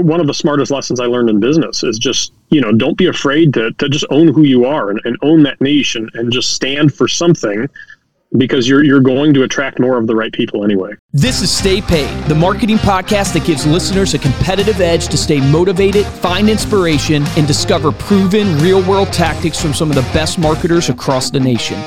one of the smartest lessons I learned in business is just, you know, don't be afraid to, to just own who you are and, and own that niche and, and just stand for something because you're you're going to attract more of the right people anyway. This is Stay Paid, the marketing podcast that gives listeners a competitive edge to stay motivated, find inspiration, and discover proven real-world tactics from some of the best marketers across the nation.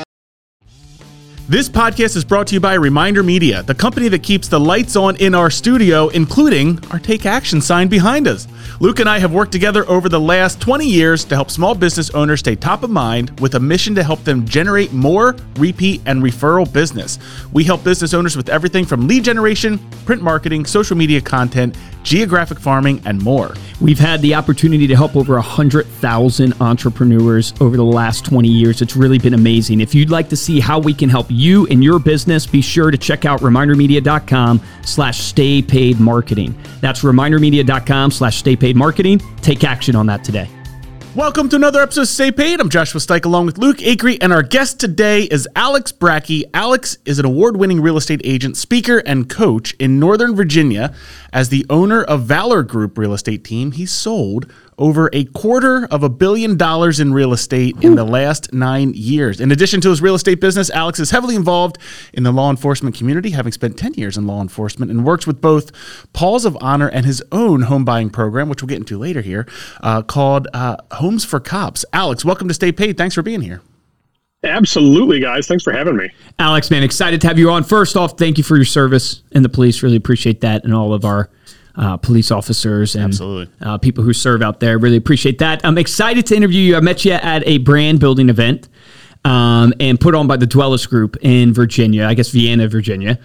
This podcast is brought to you by Reminder Media, the company that keeps the lights on in our studio, including our Take Action sign behind us. Luke and I have worked together over the last 20 years to help small business owners stay top of mind with a mission to help them generate more repeat and referral business. We help business owners with everything from lead generation, print marketing, social media content, geographic farming, and more. We've had the opportunity to help over 100,000 entrepreneurs over the last 20 years. It's really been amazing. If you'd like to see how we can help you and your business, be sure to check out remindermedia.com slash stay paid marketing. That's remindermedia.com slash stay paid marketing. Take action on that today. Welcome to another episode of Stay Paid. I'm Joshua Stike along with Luke Acree, and our guest today is Alex Bracke. Alex is an award winning real estate agent, speaker, and coach in Northern Virginia. As the owner of Valor Group Real Estate Team, he sold over a quarter of a billion dollars in real estate in the last nine years. In addition to his real estate business, Alex is heavily involved in the law enforcement community, having spent 10 years in law enforcement, and works with both Paws of Honor and his own home buying program, which we'll get into later here, uh, called uh, Homes for Cops. Alex, welcome to Stay Paid. Thanks for being here. Absolutely, guys. Thanks for having me. Alex, man, excited to have you on. First off, thank you for your service in the police. Really appreciate that and all of our uh, police officers and uh, people who serve out there. Really appreciate that. I'm excited to interview you. I met you at a brand building event um, and put on by the Dwellers Group in Virginia, I guess Vienna, Virginia.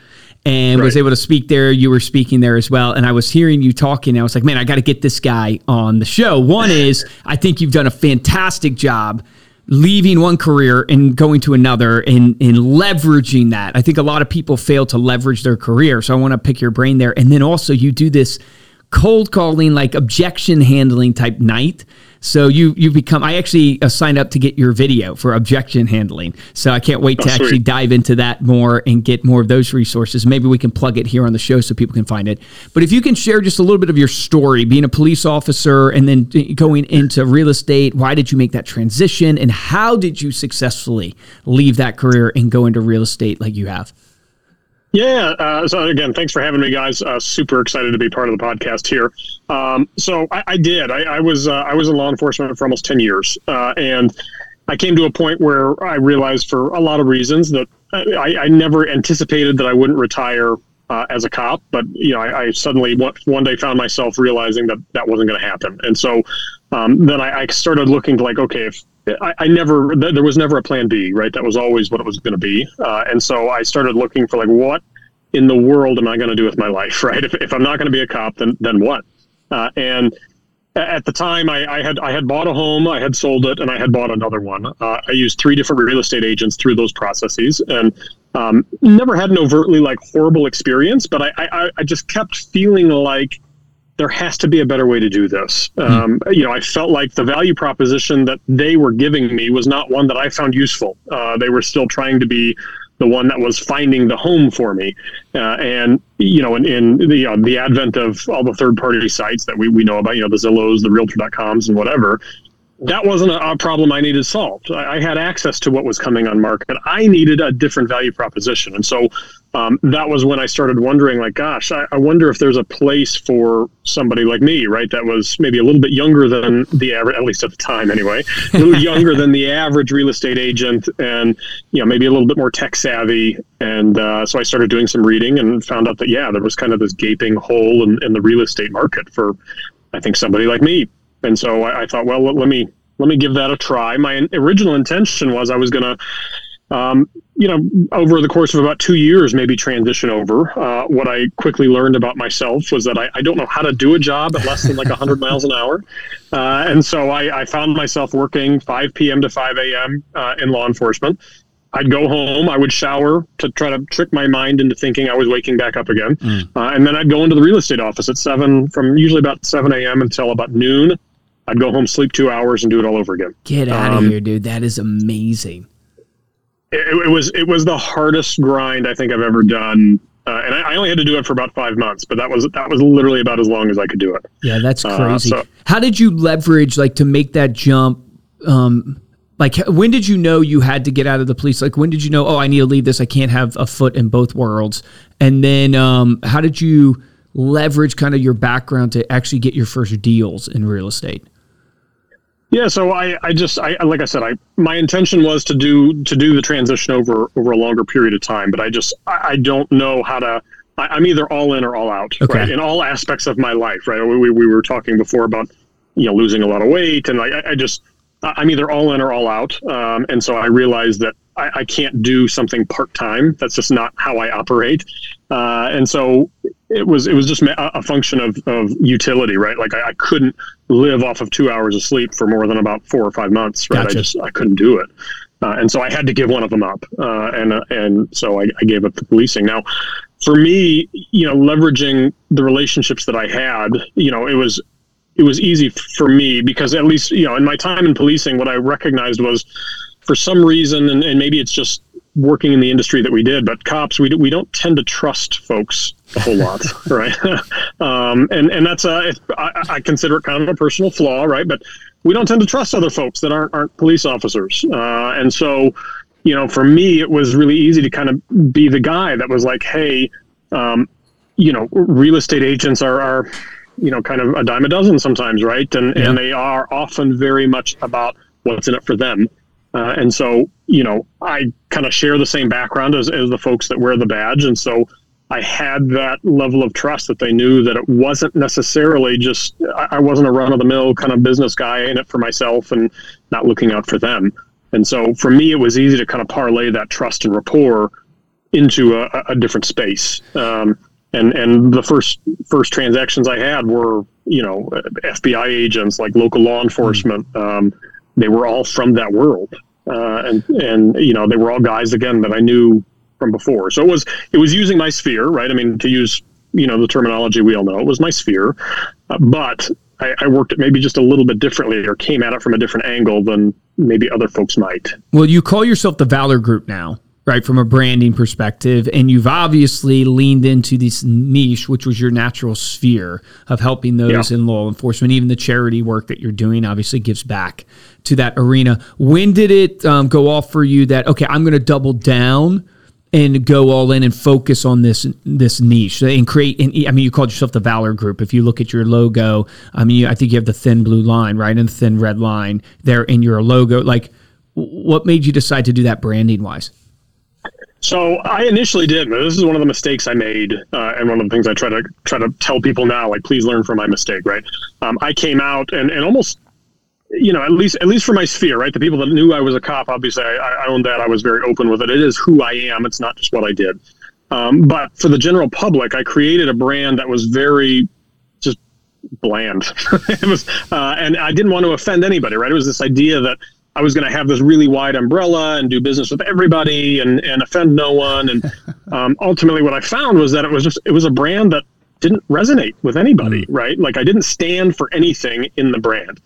And right. was able to speak there. You were speaking there as well. And I was hearing you talking. I was like, man, I got to get this guy on the show. One is, I think you've done a fantastic job leaving one career and going to another and, and leveraging that. I think a lot of people fail to leverage their career. So I want to pick your brain there. And then also, you do this cold calling, like objection handling type night so you you become. I actually uh, signed up to get your video for objection handling. So I can't wait oh, to sweet. actually dive into that more and get more of those resources. Maybe we can plug it here on the show so people can find it. But if you can share just a little bit of your story, being a police officer and then going into real estate, why did you make that transition, and how did you successfully leave that career and go into real estate like you have? Yeah. Uh, so again, thanks for having me, guys. Uh, super excited to be part of the podcast here. Um, so I, I did. I, I was uh, I was in law enforcement for almost ten years, uh, and I came to a point where I realized, for a lot of reasons, that I, I never anticipated that I wouldn't retire uh, as a cop. But you know, I, I suddenly one, day found myself realizing that that wasn't going to happen, and so um, then I, I started looking to like, okay, if I, I, never there was never a plan B, right? That was always what it was going to be, uh, and so I started looking for like what in the world am I going to do with my life, right? If, if I'm not going to be a cop, then then what? Uh, and at the time, I, I, had I had bought a home, I had sold it, and I had bought another one. Uh, I used three different real estate agents through those processes, and um, never had an overtly like horrible experience, but I, I I just kept feeling like there has to be a better way to do this. Hmm. Um, you know, I felt like the value proposition that they were giving me was not one that I found useful. Uh, they were still trying to be the one that was finding the home for me. Uh, and you know, in, in the uh, the advent of all the third party sites that we, we know about, you know, the Zillows, the Realtor.coms, and whatever, that wasn't a, a, problem I needed solved. I, I, had access to what was coming on market. I needed a different value proposition, and so um, that was when I started wondering, like, gosh, I, I, wonder if there's a place for somebody like me, right? That was maybe a little bit younger than the average, at least at the time, anyway, a little younger than the average real estate agent, and you know, maybe a little bit more tech savvy. And uh, so I started doing some reading and found out that yeah, there was kind of this gaping hole in, in the real estate market for, I think, somebody like me and so I, I thought, well, let, let, me let me give that a try. My original intention was I was going to. Um, you know, over the course of about two years, maybe transition over. Uh, what I quickly learned about myself was that I, I, don't know how to do a job at less than like 100 miles an hour. Uh, and so I, I, found myself working 5 p.m. to 5 a.m. Uh, in law enforcement. I'd go home, I would shower to try to trick my mind into thinking I was waking back up again. Mm. Uh, and then I'd go into the real estate office at 7, from usually about 7 a.m. until about noon. I'd go home, sleep two hours, and do it all over again. Get out um, of here, dude! That is amazing. It, it, was it was the hardest grind I think I've ever done Uh, and I, I, only had to do it for about five months, but that was that was literally about as long as I could do it. Yeah, that's uh, crazy. Uh, so, How did you leverage like to make that jump? Um, like when did you know you had to get out of the police? Like when did you know? Oh, I need to leave this. I can't have a foot in both worlds. And then um, how did you leverage kind of your background to actually get your first deals in real estate? Yeah, so I, I just I like I said, I my intention was to do to do the transition over over a longer period of time, but I just I, I don't know how to I, am either all in or all out, okay. right? In all aspects of my life, right? We, we were talking before about you know losing a lot of weight, and I, I just I'm either all in or all out, um, and so I realized that I, I can't do something part time. That's just not how I operate, uh, and so it was it was just a function of, of utility, right? Like I, I, couldn't live off of two hours of sleep for more than about four or five months, right? Gotcha. I just I couldn't do it, uh, and so I had to give one of them up, uh, and uh, and so I, I, gave up the policing. Now, for me, you know, leveraging the relationships that I had, you know, it was it was easy for me because at least you know in my time in policing, what I recognized was for some reason, and, and maybe it's just working in the industry that we did, but cops, we, we don't tend to trust folks a whole lot, right? um, and and that's a I, I consider it kind of a personal flaw, right? But we don't tend to trust other folks that aren't aren't police officers, uh, and so you know, for me, it was really easy to kind of be the guy that was like, hey, um, you know, real estate agents are are you know kind of a dime a dozen sometimes, right? And yeah. and they are often very much about what's in it for them. Uh, and so, you know, I kind of share the same background as, as the folks that wear the badge. And so I had that level of trust that they knew that it wasn't necessarily just, I wasn't a run of the mill kind of business guy in it for myself and not looking out for them. And so for me, it was easy to kind of parlay that trust and rapport into a, a different space. Um, and, and the first first transactions I had were, you know, FBI agents, like local law enforcement. Um, they were all from that world uh, and and you know they were all guys again that I knew from before. So it was it was using my sphere, right? I mean, to use you know the terminology we all know, it was my sphere, uh, but I, I, worked it maybe just a little bit differently or came at it from a different angle than maybe other folks might. Well, you call yourself the Valor Group now right, from a branding perspective. And you've obviously leaned into this niche, which was your natural sphere of helping those yeah. in law enforcement. Even the charity work that you're doing obviously gives back to that arena. When did it um, go off for you that, okay, I'm going to double down? and go all in and focus on this this niche and create. And I mean, you called yourself the Valor Group. If you look at your logo, I mean, you, I think you have the thin blue line, right, and the thin red line there in your logo. Like, what made you decide to do that branding wise? So I initially did. This is one of the mistakes I made, uh, and one of the things I try to try to tell people now. Like, please learn from my mistake. Right? Um, I came out and, and almost, you know, at least at least for my sphere, right? The people that knew I was a cop, obviously, I, I owned that. I was very open with it. It is who I am. It's not just what I did. Um, but for the general public, I created a brand that was very just bland. it was, uh, and I didn't want to offend anybody. Right? It was this idea that I was going to have this really wide umbrella and do business with everybody and, and offend no one. And um, ultimately, what I found was that it was just it was a brand that didn't resonate with anybody, mm. right? Like I didn't stand for anything in the brand,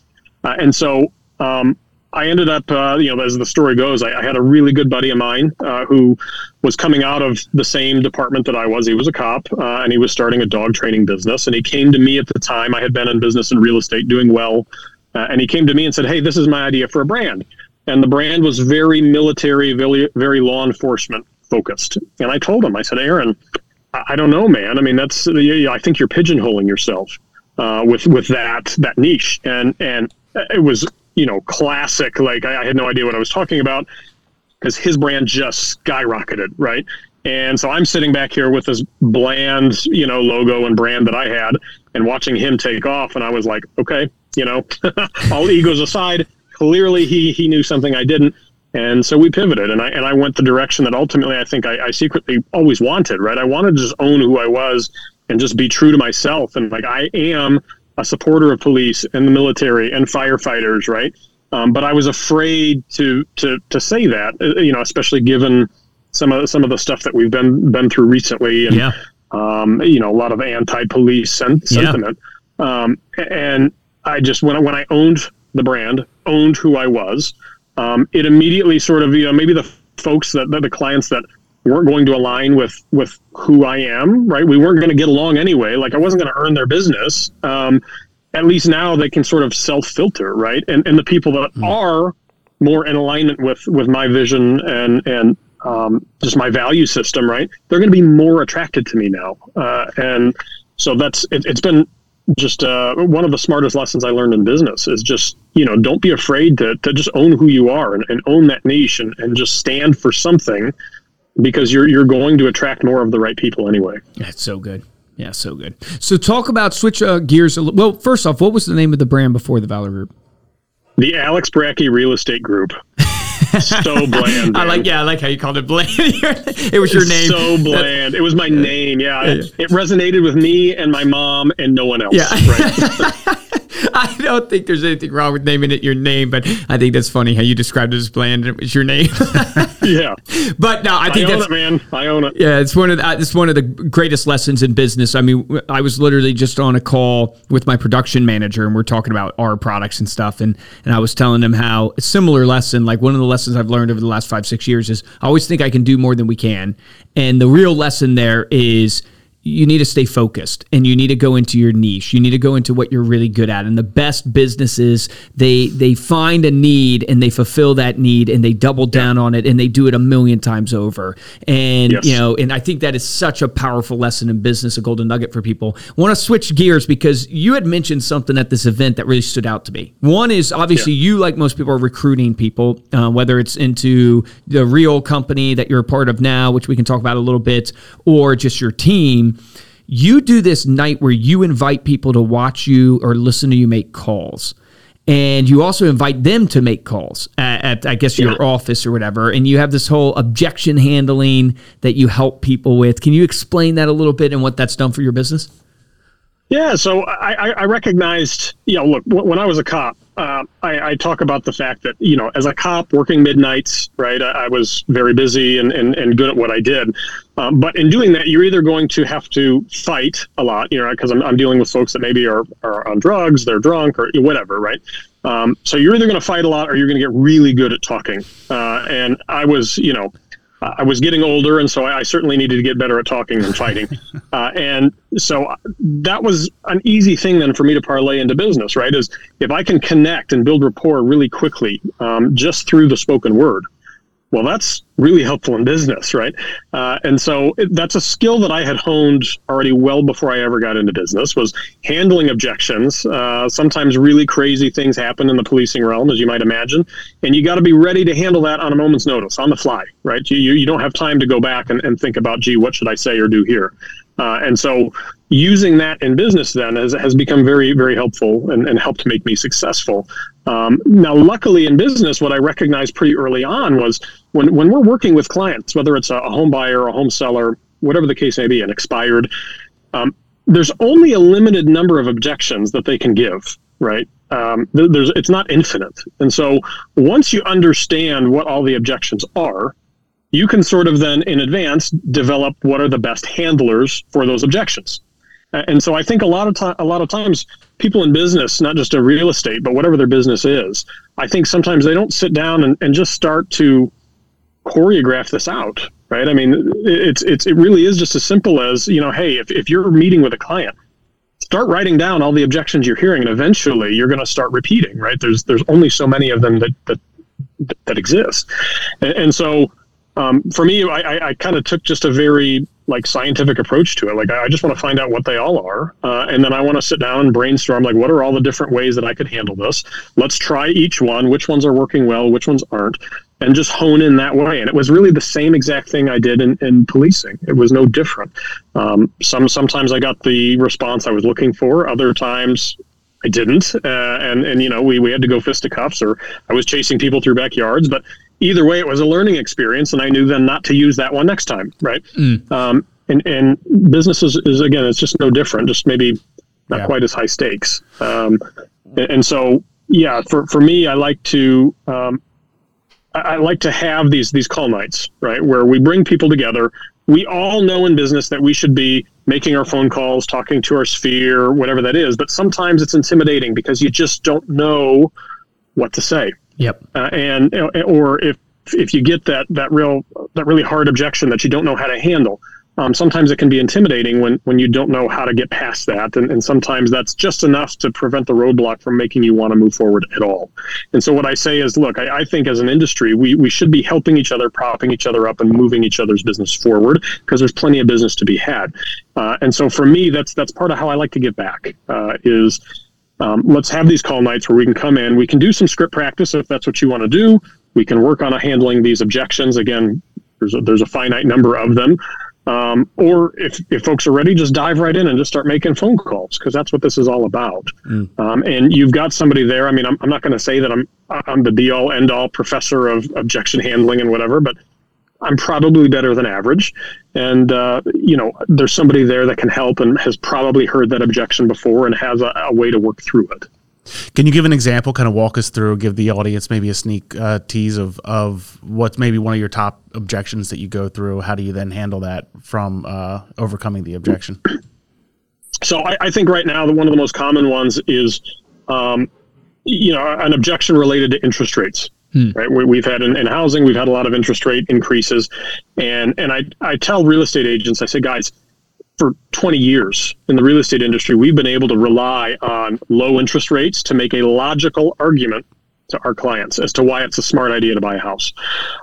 uh, and so um, I ended up, uh, you know, as the story goes, I, I had a really good buddy of mine uh, who was coming out of the same department that I was. He was a cop, uh, and he was starting a dog training business. And he came to me at the time. I had been in business and real estate, doing well uh, and he came to me and said, "Hey, this is my idea for a brand." And the brand was very military, very very law enforcement focused. And I told him, I said, "Aaron, I don't know, man. I mean, that's I think you're pigeonholing yourself uh, with with that that niche." And and it was you know classic. Like I, I had no idea what I was talking about because his brand just skyrocketed, right? And so I'm sitting back here with this bland, you know, logo and brand that I had and watching him take off. And I was like, okay, you know, all egos aside, clearly he he knew something I didn't, and so we pivoted, and I and I went the direction that ultimately I think I, I secretly always wanted. Right, I wanted to just own who I was and just be true to myself, and like I am a supporter of police and the military and firefighters, right? Um, but I was afraid to to to say that, uh, you know, especially given some of some of the stuff that we've been been through recently, and yeah. um, you know, a lot of anti-police sen- sentiment. Yeah. Um, and I just when I, when I owned the brand, owned who I was, um, it immediately sort of you know maybe the folks that, that the clients that weren't going to align with with who I am, right? We weren't going to get along anyway. Like I wasn't going to earn their business. Um, at least now they can sort of self filter, right? And and the people that mm. are more in alignment with with my vision and and um, just my value system, right? They're going to be more attracted to me now, uh, and so that's it, has been just uh, one of the smartest lessons I learned in business is just you know don't be afraid to to just own who you are and, and own that niche and, and just stand for something because you're you're going to attract more of the right people anyway. That's so good. Yeah, so good. So talk about switch uh, gears. A well, first off, what was the name of the brand before the Valor Group? The Alex Bracke Real Estate Group. so bland. Man. I like, yeah, I like how you called it bland. it was your name. So bland. It was my name. Yeah, yeah, it resonated with me and my mom and no one else. Yeah. Right? I don't think there's anything wrong with naming it your name, but I think that's funny how you described it as bland. It was your name. yeah, but no, I think I that's it, man. I own it. Yeah, it's one of the, uh, it's one of the greatest lessons in business. I mean, I was literally just on a call with my production manager, and we're talking about our products and stuff, and and I was telling him how a similar lesson, like one of the lessons I've learned over the last five six years, is I always think I can do more than we can, and the real lesson there is you need to stay focused and you need to go into your niche you need to go into what you're really good at and the best businesses they they find a need and they fulfill that need and they double down yeah. on it and they do it a million times over and yes. you know and i think that is such a powerful lesson in business a golden nugget for people I want to switch gears because you had mentioned something at this event that really stood out to me one is obviously yeah. you like most people are recruiting people uh, whether it's into the real company that you're a part of now which we can talk about a little bit or just your team you do this night where you invite people to watch you or listen to you make calls and you also invite them to make calls at, at I guess your yeah. office or whatever. And you have this whole objection handling that you help people with. Can you explain that a little bit and what that's done for your business? Yeah, so I, I recognized, you know, look, when I was a cop, uh, I, I, talk about the fact that, you know, as a cop working midnights, right, I, I was very busy and, and, and, good at what I did. Um, but in doing that, you're either going to have to fight a lot, you know, because I'm, I'm dealing with folks that maybe are, are on drugs, they're drunk, or whatever, right? Um, so you're either going to fight a lot or you're going to get really good at talking. Uh, and I was, you know, I was getting older, and so I, certainly needed to get better at talking than fighting. uh, and so that was an easy thing then for me to parlay into business, right? Is if I can connect and build rapport really quickly um, just through the spoken word, well, that's really helpful in business, right? Uh, and so it, that's a skill that I had honed already well before I ever got into business was handling objections. Uh, sometimes really crazy things happen in the policing realm, as you might imagine, and you got to be ready to handle that on a moment's notice, on the fly, right? You, you, you don't have time to go back and, and think about, gee, what should I say or do here? Uh, and so using that in business then has, has become very, very helpful and, and helped make me successful. Um, now, luckily in business, what I recognized pretty early on was when, when we're working with clients, whether it's a, a home buyer, a home seller, whatever the case may be, an expired, um, there's only a limited number of objections that they can give, right? Um, there's, it's not infinite. And so once you understand what all the objections are, you can sort of then in advance develop what are the best handlers for those objections. And so I think a lot of time, a lot of times people in business, not just in real estate, but whatever their business is, I think sometimes they don't sit down and, and just start to choreograph this out, right? I mean, it's, it's, it really is just as simple as, you know, hey, if, if you're meeting with a client, start writing down all the objections you're hearing and eventually you're going to start repeating, right? There's, there's only so many of them that, that, that exist. And, and so um, for me, I, I, kind of took just a very like scientific approach to it. Like I just want to find out what they all are, uh, and then I want to sit down and brainstorm. Like, what are all the different ways that I could handle this? Let's try each one. Which ones are working well? Which ones aren't? And just hone in that way. And it was really the same exact thing I did in, in policing. It was no different. Um, some sometimes I got the response I was looking for. Other times I didn't, uh, and and you know we we had to go fisticuffs, or I was chasing people through backyards. But either way, it was a learning experience, and I knew then not to use that one next time, right? Mm. Um, and and business is, is, again, it's just no different, just maybe not yeah. quite as high stakes. Um, and, and, so, yeah, for for me, I like to um, I, I like to have these these call nights, right, where we bring people together. We all know in business that we should be making our phone calls, talking to our sphere, whatever that is. But sometimes it's intimidating because you just don't know what to say Yep. Uh, and or if if you get that that real that really hard objection that you don't know how to handle, um, sometimes it can be intimidating when when you don't know how to get past that, and, and sometimes that's just enough to prevent the roadblock from making you want to move forward at all. And so what I say is, look, I, I think as an industry, we we should be helping each other, propping each other up, and moving each other's business forward because there's plenty of business to be had. Uh, and so for me, that's that's part of how I like to give back uh, is. Um, let's have these call nights where we can come in. We can do some script practice if that's what you want to do. We can work on handling these objections. Again, there's a, there's a finite number of them. Um, or if, if folks are ready, just dive right in and just start making phone calls because that's what this is all about. Mm. Um, and you've got somebody there. I mean, I'm, I'm not going to say that I'm I'm the be all end all professor of objection handling and whatever, but I'm probably better than average. And uh, you know, there's somebody there that can help and has probably heard that objection before and has a, a way to work through it. Can you give an example? Kind of walk us through, give the audience maybe a sneak uh, tease of of what's maybe one of your top objections that you go through. How do you then handle that from uh, overcoming the objection? So I, I, think right now the one of the most common ones is, um, you know, an objection related to interest rates. Hmm. Right, we, have had in, in housing, we've had a lot of interest rate increases, and and I I tell real estate agents, I say, guys, for 20 years in the real estate industry, we've been able to rely on low interest rates to make a logical argument to our clients as to why it's a smart idea to buy a house.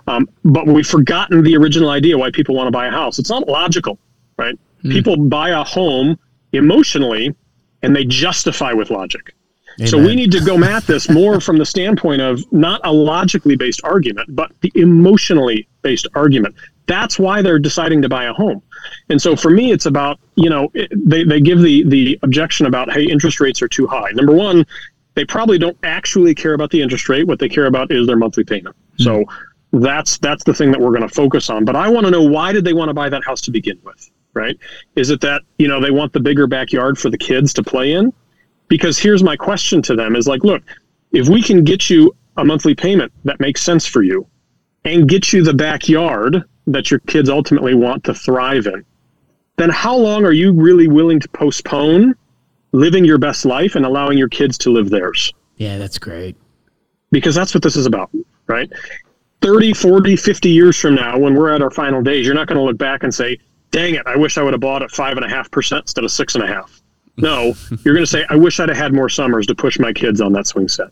Um, but we've forgotten the original idea why people want to buy a house. It's not logical, right? Mm. People buy a home emotionally and they justify with logic. Amen. So we need to go at this more from the standpoint of not a logically based argument, but the emotionally based argument. That's why they're deciding to buy a home. And so for me, it's about, you know, it, they, they give the, the objection about, hey, interest rates are too high. Number one, they probably don't actually care about the interest rate. What they care about is their monthly payment. Mm-hmm. So that's that's the thing that we're going to focus on. But I want to know why did they want to buy that house to begin with, right? Is it that you know they want the bigger backyard for the kids to play in? Because here's my question to them: is like, look, if we can get you a monthly payment that makes sense for you, and get you the backyard that your kids ultimately want to thrive in, then how long are you really willing to postpone living your best life and allowing your kids to live theirs? Yeah, that's great. Because that's what this is about, right? 30, 40, 50 years from now, when we're at our final days, you're not going to look back and say, dang it, I wish I would have bought at five and a half percent instead of six and a half. No, you're going to say, I wish I'd have had more summers to push my kids on that swing set.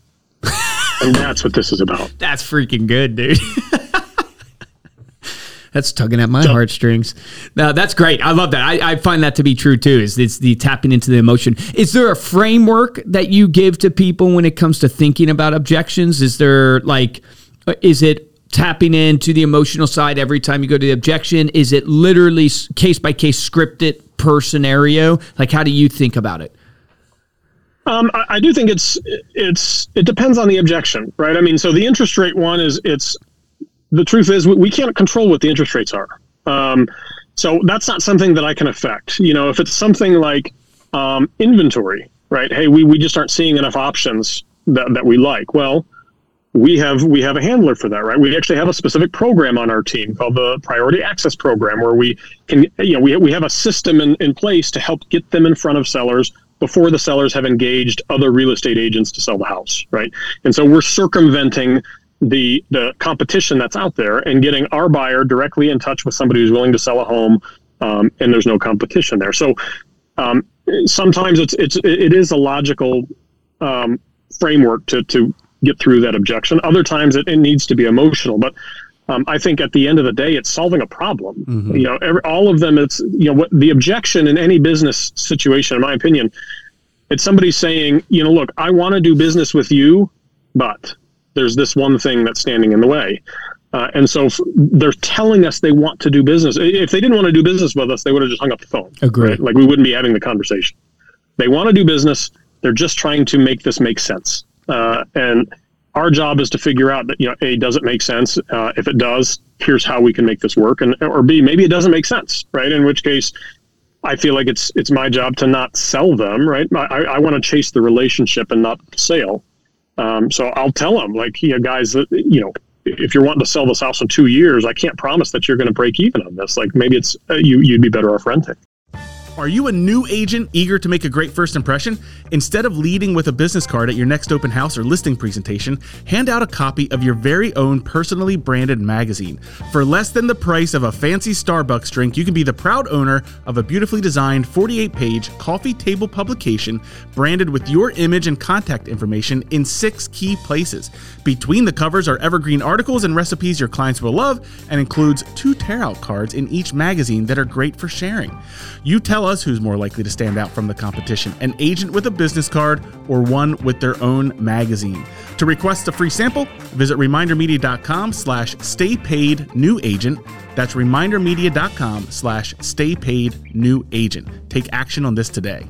and that's what this is about. That's freaking good, dude. That's tugging at my so, heartstrings. No, that's great. I love that. I, I, find that to be true too. Is it's the tapping into the emotion. Is there a framework that you give to people when it comes to thinking about objections? Is there like, is it tapping into the emotional side every time you go to the objection? Is it literally case by case scripted per scenario? Like, how do you think about it? Um, I, I, do think it's it's it depends on the objection, right? I mean, so the interest rate one is it's the truth is we, we can't control what the interest rates are. Um, so that's not something that I can affect. You know, if it's something like um, inventory, right? Hey, we, we just aren't seeing enough options that, that we like. Well, we have we have a handler for that, right? We actually have a specific program on our team called the Priority Access Program, where we can, you know, we we have a system in, in place to help get them in front of sellers before the sellers have engaged other real estate agents to sell the house, right? And so we're circumventing the the competition that's out there and getting our buyer directly in touch with somebody who's willing to sell a home um, and there's no competition there so um, sometimes it's it's it is a logical um, framework to to get through that objection other times it, it needs to be emotional but um, I think at the end of the day, it's solving a problem. Mm-hmm. You know, every, all of them. It's you know what the objection in any business situation, in my opinion, it's somebody saying, you know, look, I want to do business with you, but there's this one thing that's standing in the way. Uh, and so f- they're telling us they want to do business. If they didn't want to do business with us, they would have just hung up the phone. Agree. Right? Like we wouldn't be having the conversation. They want to do business. They're just trying to make this make sense. Uh, and our job is to figure out that you know, a does it make sense? Uh, if it does, here's how we can make this work. And or b maybe it doesn't make sense, right? In which case, I feel like it's it's my job to not sell them, right? I, I want to chase the relationship and not sale. Um, so I'll tell them, like, you know, guys, that you know, if you're wanting to sell this house in two years, I can't promise that you're going to break even on this. Like, maybe it's uh, you you'd be better off renting. Are you a new agent eager to make a great first impression? Instead of leading with a business card at your next open house or listing presentation, hand out a copy of your very own personally branded magazine. For less than the price of a fancy Starbucks drink, you can be the proud owner of a beautifully designed 48 page coffee table publication branded with your image and contact information in six key places. Between the covers are evergreen articles and recipes your clients will love, and includes two tear out cards in each magazine that are great for sharing. You tell us who's more likely to stand out from the competition an agent with a business card or one with their own magazine. To request a free sample, visit remindermedia.com slash stay paid new agent. That's remindermedia.com slash stay paid new agent. Take action on this today.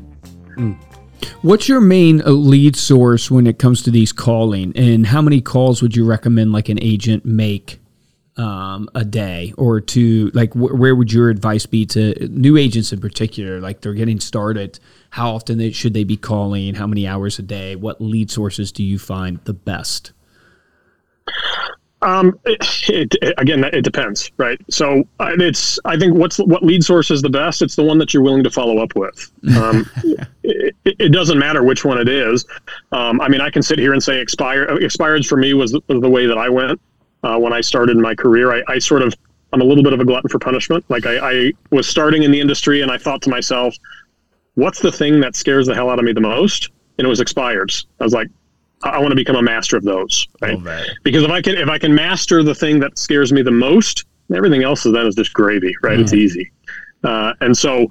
Mm. What's your main uh, lead source when it comes to these calling, and how many calls would you recommend like an agent make um, a day or to like wh- where would your advice be to new agents in particular like they're getting started how often they, should they be calling how many hours a day what lead sources do you find the best um, it, it, again, it depends, right? So it's I think what's what lead source is the best. It's the one that you're willing to follow up with. Um, it, it, doesn't matter which one it is. Um, I mean, I can sit here and say expire expired for me was the, was the way that I went uh, when I started my career. I, I, sort of, I'm a little bit of a glutton for punishment. Like I, I was starting in the industry and I thought to myself, what's the thing that scares the hell out of me the most? And it was expires. I was like, I want to become a master of those, right? Because if I can, if I can master the thing that scares me the most, everything else is then is just gravy, right? Mm. It's easy. Uh, and so,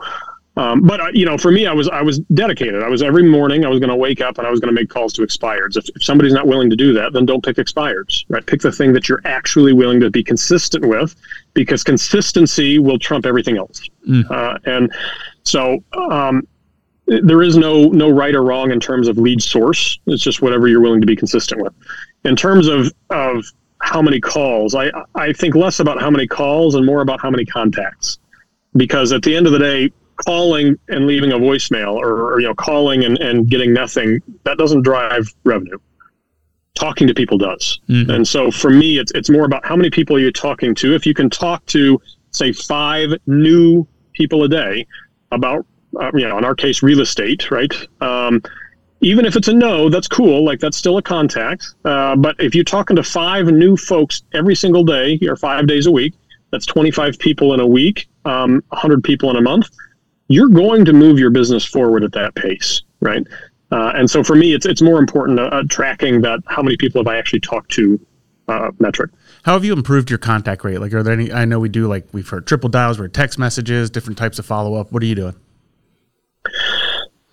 um, but uh, you know, for me, I was I was dedicated. I was every morning I was going to wake up and I was going to make calls to expireds. If, if, somebody's not willing to do that, then don't pick expireds. Right? Pick the thing that you're actually willing to be consistent with, because consistency will trump everything else. Mm. Uh, and so um, there is no no right or wrong in terms of lead source. It's just whatever you're willing to be consistent with. In terms of of how many calls, I I think less about how many calls and more about how many contacts, because at the end of the day calling and leaving a voicemail or, or, you know calling and, and getting nothing that doesn't drive revenue. Talking to people does. Mm-hmm. and so for me it's, it's more about how many people are you talking to. If you can talk to say five new people a day about uh, you know in our case real estate right? Um, even if it's a no that's cool. Like that's still a contact. Uh, but if you're talking to five new folks every single day or five days a week that's 25 people in a week um, 100 people in a month you're going to move your business forward at that pace, right? Uh, and so for me, it's it's more important uh, tracking that how many people have I actually talked to uh, metric. How have you improved your contact rate? Like, are there any? I know we do like we've heard triple dials, we're text messages, different types of follow up. What are you doing?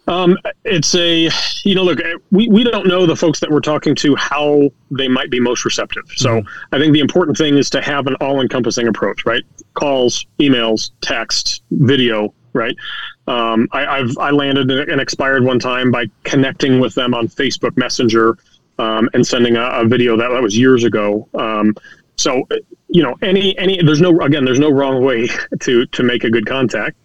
Um, it's a, you know, look, we, we don't know the folks that we're talking to how they might be most receptive. So mm-hmm. I think the important thing is to have an all encompassing approach, right? Calls, emails, text, video, right? Um, I, have I landed and expired one time by connecting with them on Facebook Messenger um, and sending a, a, video that, that was years ago. Um, so you know, any any there's no again there's no wrong way to to make a good contact.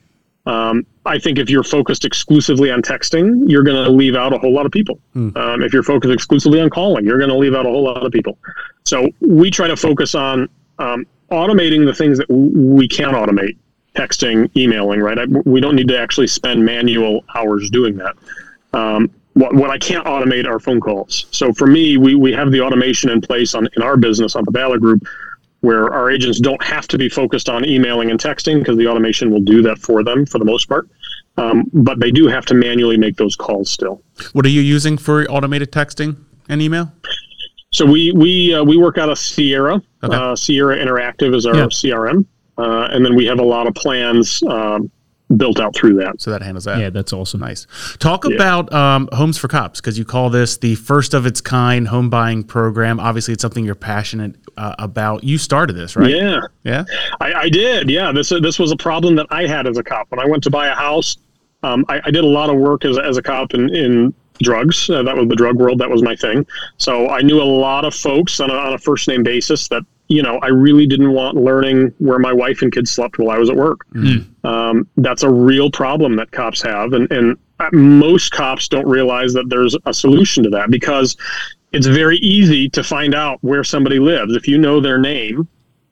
Um, I think if you're focused exclusively on texting, you're going to leave out a whole lot of people. Um, if you're focused exclusively on calling, you're going to leave out a whole lot of people. So we try to focus on um, automating the things that we can automate texting, emailing, right? I, we don't need to actually spend manual hours doing that. Um, what, what I can't automate are phone calls. So for me, we, we have the automation in place on in our business on the Valor Group where our agents don't have to be focused on emailing and texting because the automation will do that for them for the most part. Um, but they do have to manually make those calls still. What are you using for automated texting and email? So we we uh, we work out of Sierra. Okay. Uh, Sierra Interactive is our yeah. CRM. Uh, and then we have a lot of plans um, built out through that. So that handles that. Yeah, that's awesome. Nice. Talk yeah. about um, Homes for Cops because you call this the first of its kind home buying program. Obviously, it's something you're passionate uh, about. You started this, right? Yeah, yeah. I, I, did. Yeah, this this was a problem that I had as a cop when I went to buy a house. Um, I, I, did a lot of work as, as a cop in, in drugs. Uh, that was the drug world. That was my thing. So I knew a lot of folks on a, on a first name basis that you know, I really didn't want learning where my wife and kids slept while I was at work. Mm. Um, that's a real problem that cops have, and and most cops don't realize that there's a solution to that because it's very easy to find out where somebody lives if you know their name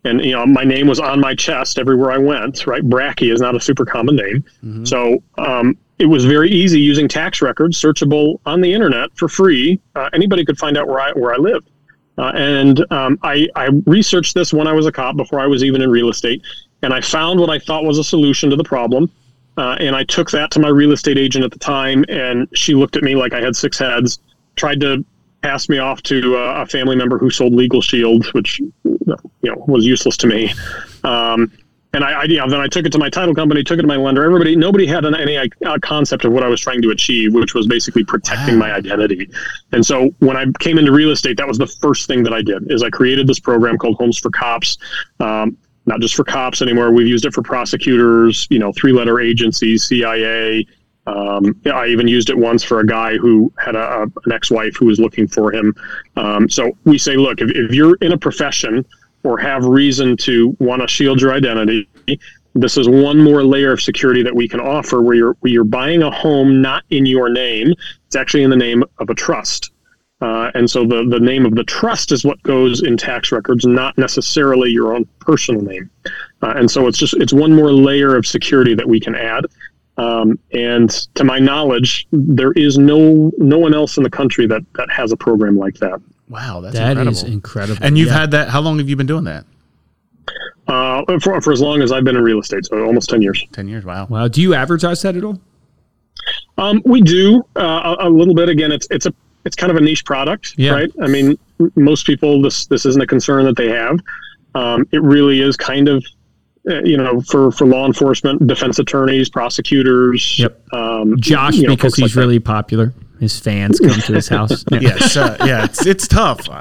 and you know my name was on my chest everywhere I went. Right, Bracke is not a super common name, mm-hmm. so um, it was very easy using tax records, searchable on the internet for free. Uh, anybody could find out where I where I lived. Uh, and um, I, I researched this when I was a cop before I was even in real estate, and I found what I thought was a solution to the problem. Uh, and I took that to my real estate agent at the time, and she looked at me like I had six heads, tried to pass me off to uh, a family member who sold Legal Shield, which you know was useless to me. Um, and I, I, you know, then I took it to my title company, took it to my lender. Everybody, nobody had an, any uh, concept of what I was trying to achieve, which was basically protecting wow. my identity. And so when I came into real estate, that was the first thing that I did. Is I created this program called Homes for Cops. Um, not just for cops anymore. We've used it for prosecutors, you know, three-letter agencies, CIA. Um, I even used it once for a guy who had a, a an ex-wife who was looking for him. Um, so we say, look, if, if you're in a profession or have reason to want to shield your identity, this is one more layer of security that we can offer where you're where you're buying a home not in your name it's actually in the name of a trust. Uh, and so the, the name of the trust is what goes in tax records not necessarily your own personal name. Uh, and so it's just it's one more layer of security that we can add. Um, and to my knowledge there is no no one else in the country that that has a program like that Wow, that's that incredible. is incredible. And you've yeah. had that. How long have you been doing that? Uh, for, for as long as I've been in real estate, so almost ten years. Ten years. Wow. Wow. Do you advertise that at all? Um, we do uh, a, a, little bit. Again, it's it's a it's kind of a niche product, yeah. right? I mean, most people this this isn't a concern that they have. Um, it really is kind of uh, you know, for, for law enforcement, defense attorneys, prosecutors. Yep. Um, Josh, you know, because he's like really popular. His fans come to his house. Yeah. yes, uh, yeah, it's it's tough.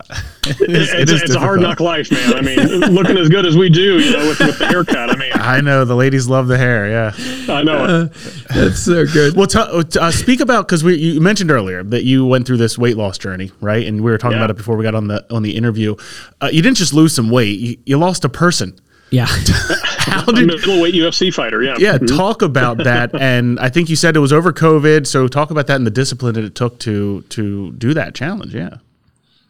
It is, it's, it is it's a hard knock life, man. I mean, looking as good as we do, you know, with, with, the haircut. I mean, I know the ladies love the hair. Yeah, I know. Uh, that's so good. Well, t- uh, speak about because we you mentioned earlier that you went through this weight loss journey, right? And we were talking yeah. about it before we got on the on the interview. Uh, you didn't just lose some weight; you, you lost a person. Yeah. How did middleweight UFC fighter? Yeah. Yeah. Mm-hmm. Talk about that. and I think you said it was over COVID. So talk about that and the discipline that it took to to do that challenge. Yeah.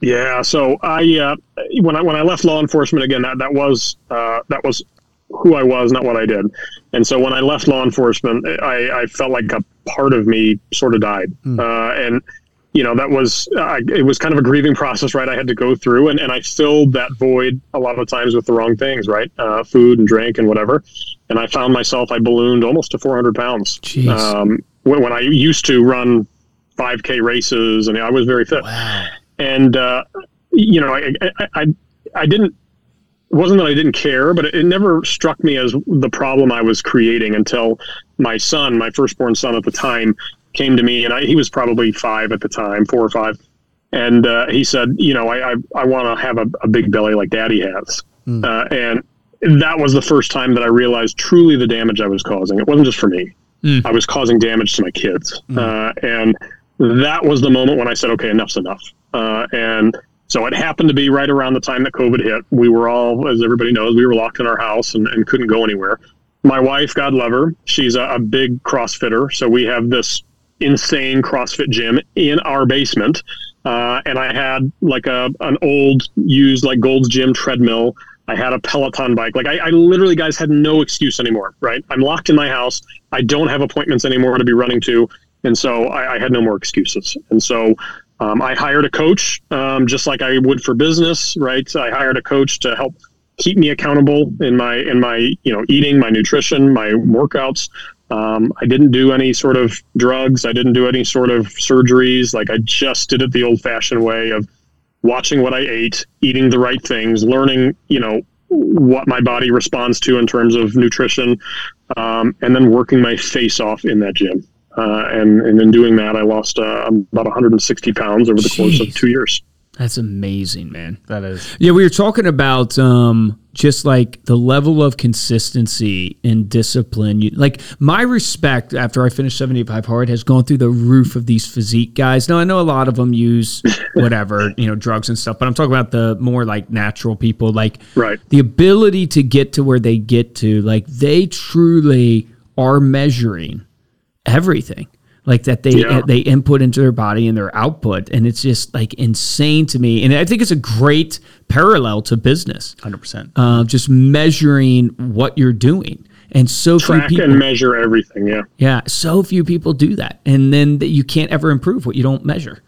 Yeah. So I uh, when I when I left law enforcement again, that that was uh, that was who I was, not what I did. And so when I left law enforcement, I, I felt like a part of me sort of died. Mm. Uh, and you know that was uh, it was kind of a grieving process right i had to go through and, and i filled that void a lot of times with the wrong things right uh, food and drink and whatever. And i found myself i ballooned almost to 400 pounds. Um, when, when, i used to run 5k races and i was very fit. Wow. and uh, you know I, I, I, I didn't it wasn't that I didn't care, but it, it never struck me as the problem I was creating until my son, my firstborn son at the time, came to me, and I, he was probably five at the time, four or five, and uh, he said, "You know, I I, I want to have a, a, big belly like Daddy has," mm. uh, and that was the first time that I realized truly the damage I was causing. It wasn't just for me; mm. I was causing damage to my kids, mm. uh, and that was the moment when I said, "Okay, enough's enough," uh, and so it happened to be right around the time that COVID hit. We were all, as everybody knows, we were locked in our house and, and couldn't go anywhere. My wife, God love her, she's a, a big CrossFitter. So we have this insane CrossFit gym in our basement. Uh, and I had like a an old used like Gold's Gym treadmill. I had a Peloton bike. Like I, I, literally, guys, had no excuse anymore. Right? I'm locked in my house. I don't have appointments anymore to be running to, and so I, I had no more excuses. And so um, I hired a coach, um, just like I would for business. Right? I hired a coach to help keep me accountable in my in my you know eating, my nutrition, my workouts. Um, I didn't do any sort of drugs. I didn't do any sort of surgeries. Like I just did it the old fashioned way of watching what I ate, eating the right things, learning, you know, what my body responds to in terms of nutrition, um, and then working my face off in that gym. Uh, and, and in doing that, I lost uh, about 160 pounds over the Jeez. course of two years. That's amazing, man. That is. Yeah, we were talking about um, just like the level of consistency and discipline. You, like my respect after I finished 75 hard has gone through the roof of these physique guys. Now I know a lot of them use whatever, you know, drugs and stuff, but I'm talking about the more like natural people, like right. the ability to get to where they get to, like they truly are measuring everything like that they yeah. they input into their body and their output and it's just like insane to me and i think it's a great parallel to business 100% uh, just measuring what you're doing and so Track few people and measure everything yeah yeah so few people do that and then you can't ever improve what you don't measure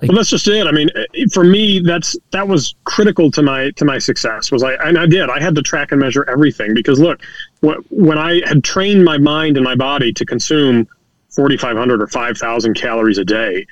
like, well, that's just it. I mean, for me, that's that was critical to my to my success. Was I and I did. I had to track and measure everything because look, when I had trained my mind and my body to consume 4,500 or 5,000 calories a day.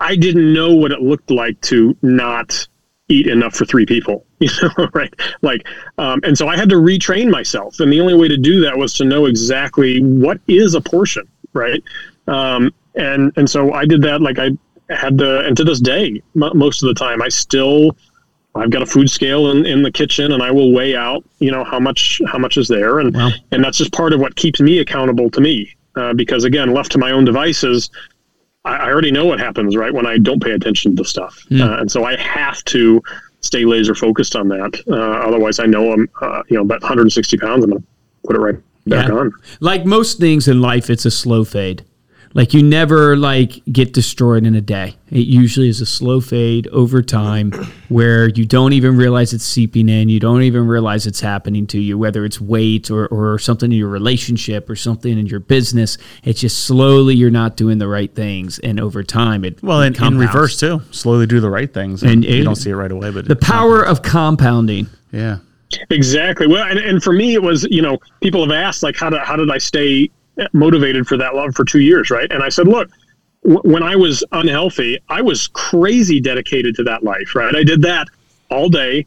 I didn't know what it looked like to not eat enough for three people, you know, right? Like, um, and so I had to retrain myself. And the only way to do that was to know exactly what is a portion, right? Um, and, and so I did that. Like I had to, and to this day, m- most of the time I still, I've got a food scale in, in the kitchen and I will weigh out, you know, how much, how much is there. And, wow. and that's just part of what keeps me accountable to me. Uh, because again, left to my own devices, I, I, already know what happens right when I don't pay attention to stuff, mm. uh, and so I have to stay laser focused on that. Uh, otherwise, I know I'm, uh, you know, about 160 pounds. I'm going to put it right back yeah. on. Like most things in life, it's a slow fade. Like you never like get destroyed in a day. It usually is a slow fade over time where you don't even realize it's seeping in. You don't even realize it's happening to you, whether it's weight or, or something in your relationship or something in your business. It's just slowly you're not doing the right things. And over time, it well, and in reverse too. Slowly do the right things. And, and it, you don't see it right away. But the power of compounding. Yeah. Exactly. Well, and, and for me, it was, you know, people have asked, like, how, do, how did I stay motivated for that love for two years, right? And I said, look, w- when I was unhealthy, I was crazy dedicated to that life, right? I did that all day,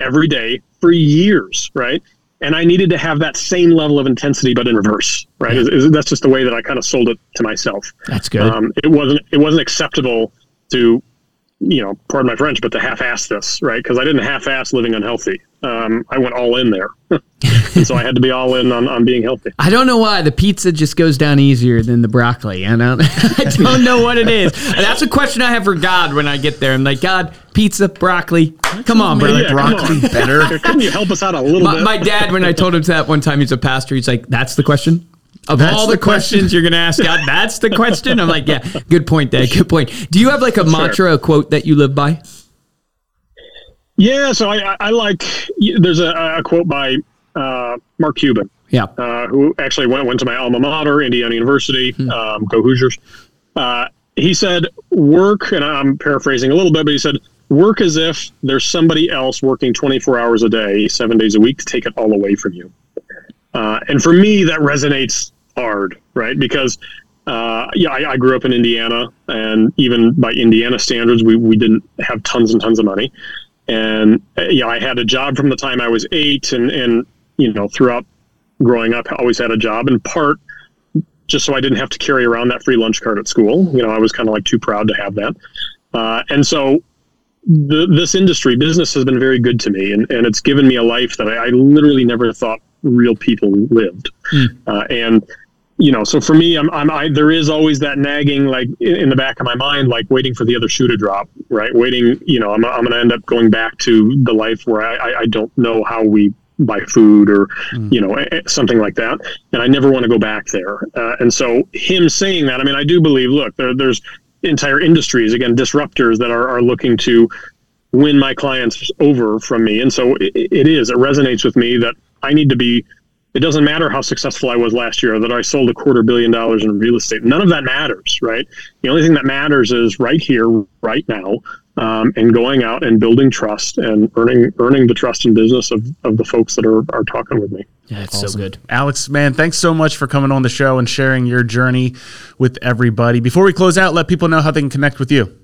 every day for years, right? And I needed to have that same level of intensity, but in reverse, right? Yeah. Is, is, that's just the way that I kind of sold it to myself. That's good. Um, it wasn't it wasn't acceptable to you know, pardon my French, but to half-ass this, right? Because I didn't half-ass living unhealthy. Um, I went all in there, and so I had to be all in on, on being healthy. I don't know why the pizza just goes down easier than the broccoli. I don't, I don't know what it is. That's a question I have for God when I get there. I'm like, God, pizza, broccoli. Come on, brother. Yeah, broccoli better. Couldn't you help us out a little my, bit? My dad, when I told him that one time, he's a pastor. He's like, "That's the question." Of that's all the, the questions you're going to ask God, that's the question. I'm like, yeah, good point, Dad. Good point. Do you have like a sure. mantra, a quote that you live by? Yeah, so I, I like. There's a, a quote by uh, Mark Cuban. Yeah, uh, who actually went went to my alma mater, Indiana University. Hmm. Um, go Hoosiers. Uh, he said, "Work," and I'm paraphrasing a little bit, but he said, "Work as if there's somebody else working 24 hours a day, seven days a week, to take it all away from you." Uh, and for me, that resonates hard, right? Because uh, yeah, I, I, grew up in Indiana, and even by Indiana standards, we, we didn't have tons and tons of money. And uh, yeah, I had a job from the time I was eight, and and you know throughout growing up, I always had a job. In part, just so I didn't have to carry around that free lunch card at school. You know, I was kind of like too proud to have that. Uh, and so the, this industry, business has been very good to me, and, and it's given me a life that I, I literally never thought real people lived. Mm. Uh, and you know, so for me, I'm, I'm, I, there is always that nagging, like in the back of my mind, like waiting for the other shoe to drop, right? Waiting, you know, I'm, I'm going to end up going back to the life where I, I don't know how we buy food or, mm. you know, something like that. And I never want to go back there. Uh, and so him saying that, I mean, I do believe, look, there, there's entire industries, again, disruptors that are, are looking to win my clients over from me. And so it, it is, it resonates with me that I need to be it doesn't matter how successful I was last year that I sold a quarter billion dollars in real estate. None of that matters, right? The only thing that matters is right here, right now, um, and going out and building trust and earning earning the trust and business of, of the folks that are, are talking with me. Yeah, it's awesome. so good. Alex, man, thanks so much for coming on the show and sharing your journey with everybody. Before we close out, let people know how they can connect with you.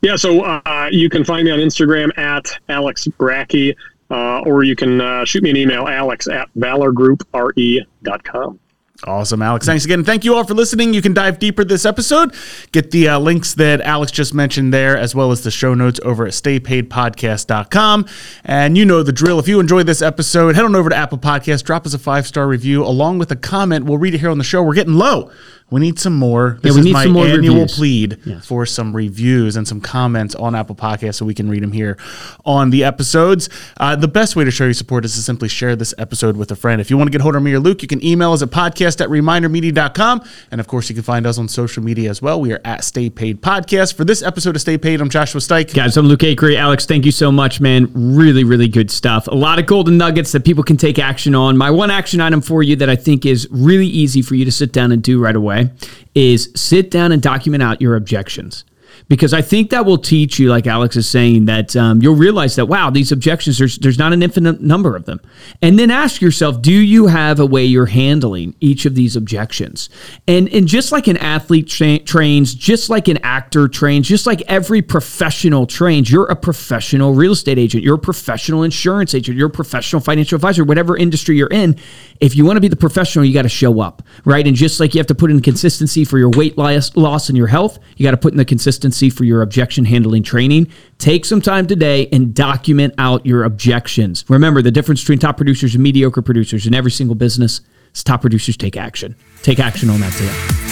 Yeah, so uh, you can find me on Instagram at Alex Bracke uh, or you can uh, shoot me an email, alex at valorgroupre.com. Awesome, Alex. Thanks again. Thank you all for listening. You can dive deeper this episode, get the uh, links that Alex just mentioned there, as well as the show notes over at staypaidpodcast.com. And you know the drill. If you enjoyed this episode, head on over to Apple Podcasts, drop us a five star review along with a comment. We'll read it here on the show. We're getting low We need some more. This yeah, we is need my some more annual reviews. plead Yes. for some reviews and some comments on Apple Podcasts so we can read them here on the episodes. Uh, the best way to show your support is to simply share this episode with a friend. If you want to get hold of me or Luke, you can email us at podcast at remindermedia.com. And of course, you can find us on social media as well. We are at Stay Paid Podcast. For this episode of Stay Paid, I'm Joshua Stike. Guys, I'm Luke Acree. Alex, thank you so much, man. Really, really good stuff. A lot of golden nuggets that people can take action on. My one action item for you that I think is really easy for you to sit down and do right away is sit down and document out your objections. Because I think that will teach you, like Alex is saying, that um, you'll realize that wow, these objections there's there's not an infinite number of them, and then ask yourself, do you have a way you're handling each of these objections? And and just like an athlete tra- trains, just like an actor trains, just like every professional trains, you're a professional real estate agent, you're a professional insurance agent, you're a professional financial advisor, whatever industry you're in. If you want to be the professional, you got to show up, right? And just like you have to put in consistency for your weight loss, loss and your health, you got to put in the consistency for your objection handling training. Take some time today and document out your objections. Remember, the difference between top producers and mediocre producers in every single business is top producers take action. Take action on that today.